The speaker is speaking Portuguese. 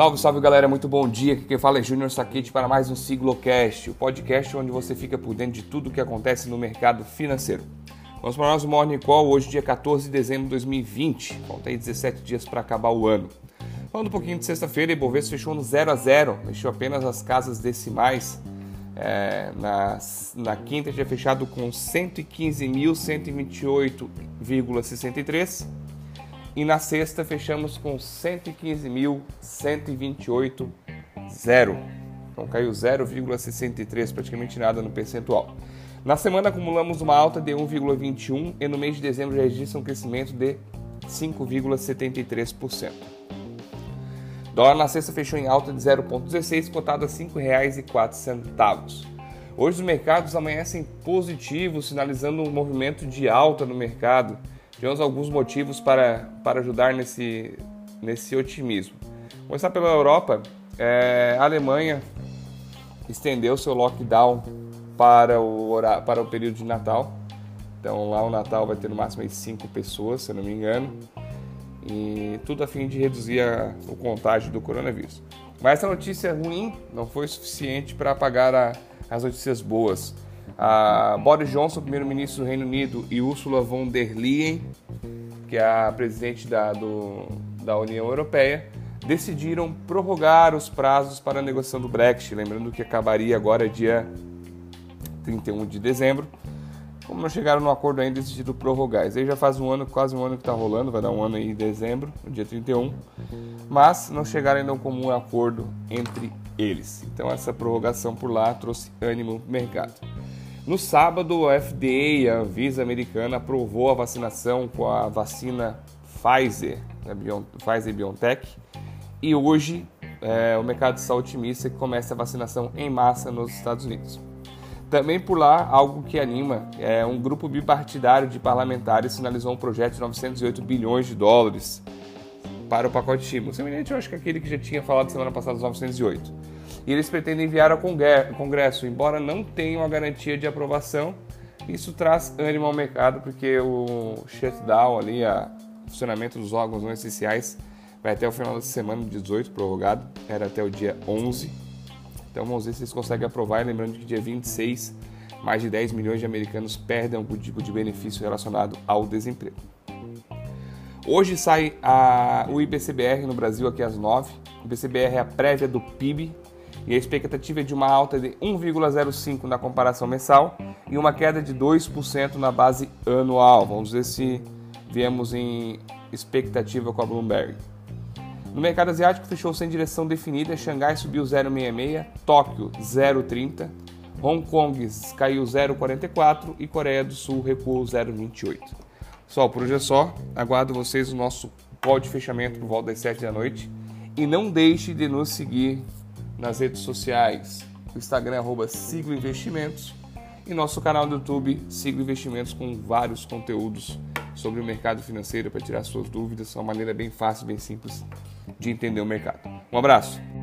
Salve, salve galera, muito bom dia. Aqui quem fala é Júnior Saquete para mais um Siglocast, o podcast onde você fica por dentro de tudo o que acontece no mercado financeiro. Vamos para o nosso Morning Call hoje, dia 14 de dezembro de 2020. Falta aí 17 dias para acabar o ano. Falando um pouquinho de sexta-feira, Ibovespa fechou no 0 a 0 mexeu apenas as casas decimais. É, na, na quinta tinha fechado com 115.128,63 e na sexta fechamos com 115.128,0. Então caiu 0,63, praticamente nada no percentual. Na semana acumulamos uma alta de 1,21 e no mês de dezembro já registra um crescimento de 5,73%. Dólar na sexta fechou em alta de 0,16, cotado a R$ 5,04. Hoje os mercados amanhecem positivos, sinalizando um movimento de alta no mercado. Tivemos alguns motivos para, para ajudar nesse, nesse otimismo. Começar pela Europa. É, a Alemanha estendeu seu lockdown para o, para o período de Natal. Então lá o Natal vai ter no máximo 5 pessoas, se eu não me engano e tudo a fim de reduzir a, o contágio do coronavírus. Mas essa notícia ruim não foi suficiente para apagar a, as notícias boas. A Boris Johnson, primeiro-ministro do Reino Unido, e Ursula von der Leyen, que é a presidente da, do, da União Europeia, decidiram prorrogar os prazos para a negociação do Brexit, lembrando que acabaria agora dia 31 de dezembro como não chegaram no acordo ainda, decidiram prorrogar. Isso aí já faz um ano, quase um ano que está rolando, vai dar um ano aí em dezembro, no dia 31. Mas não chegaram ainda a um comum acordo entre eles. Então essa prorrogação por lá trouxe ânimo no mercado. No sábado, a FDA, a Anvisa americana, aprovou a vacinação com a vacina Pfizer, a Pfizer BioNTech. E hoje é, o mercado está otimista que começa a vacinação em massa nos Estados Unidos. Também por lá, algo que anima, é um grupo bipartidário de parlamentares sinalizou um projeto de 908 bilhões de dólares para o pacote estímulo. Semelhante, eu acho que aquele que já tinha falado semana passada, os 908. E eles pretendem enviar ao Congresso, embora não tenham a garantia de aprovação. Isso traz ânimo ao mercado, porque o shutdown ali, o funcionamento dos órgãos não essenciais, vai até o final da semana, 18, prorrogado, era até o dia 11 então vamos ver se eles conseguem aprovar. Lembrando que dia 26, mais de 10 milhões de americanos perdem algum tipo de benefício relacionado ao desemprego. Hoje sai a, o IBCBR no Brasil aqui às 9. O IBCBR é a prévia do PIB e a expectativa é de uma alta de 1,05 na comparação mensal e uma queda de 2% na base anual. Vamos ver se viemos em expectativa com a Bloomberg. No mercado asiático fechou sem direção definida, Xangai subiu 0,66, Tóquio 0,30, Hong Kong caiu 0,44 e Coreia do Sul recuou 0,28. Pessoal, por hoje é só. Aguardo vocês no nosso call de fechamento por volta das 7 da noite. E não deixe de nos seguir nas redes sociais. Instagram é arroba Siglo Investimentos e nosso canal do YouTube Siglo Investimentos com vários conteúdos sobre o mercado financeiro para tirar suas dúvidas. É uma maneira bem fácil, bem simples de entender o mercado. Um abraço!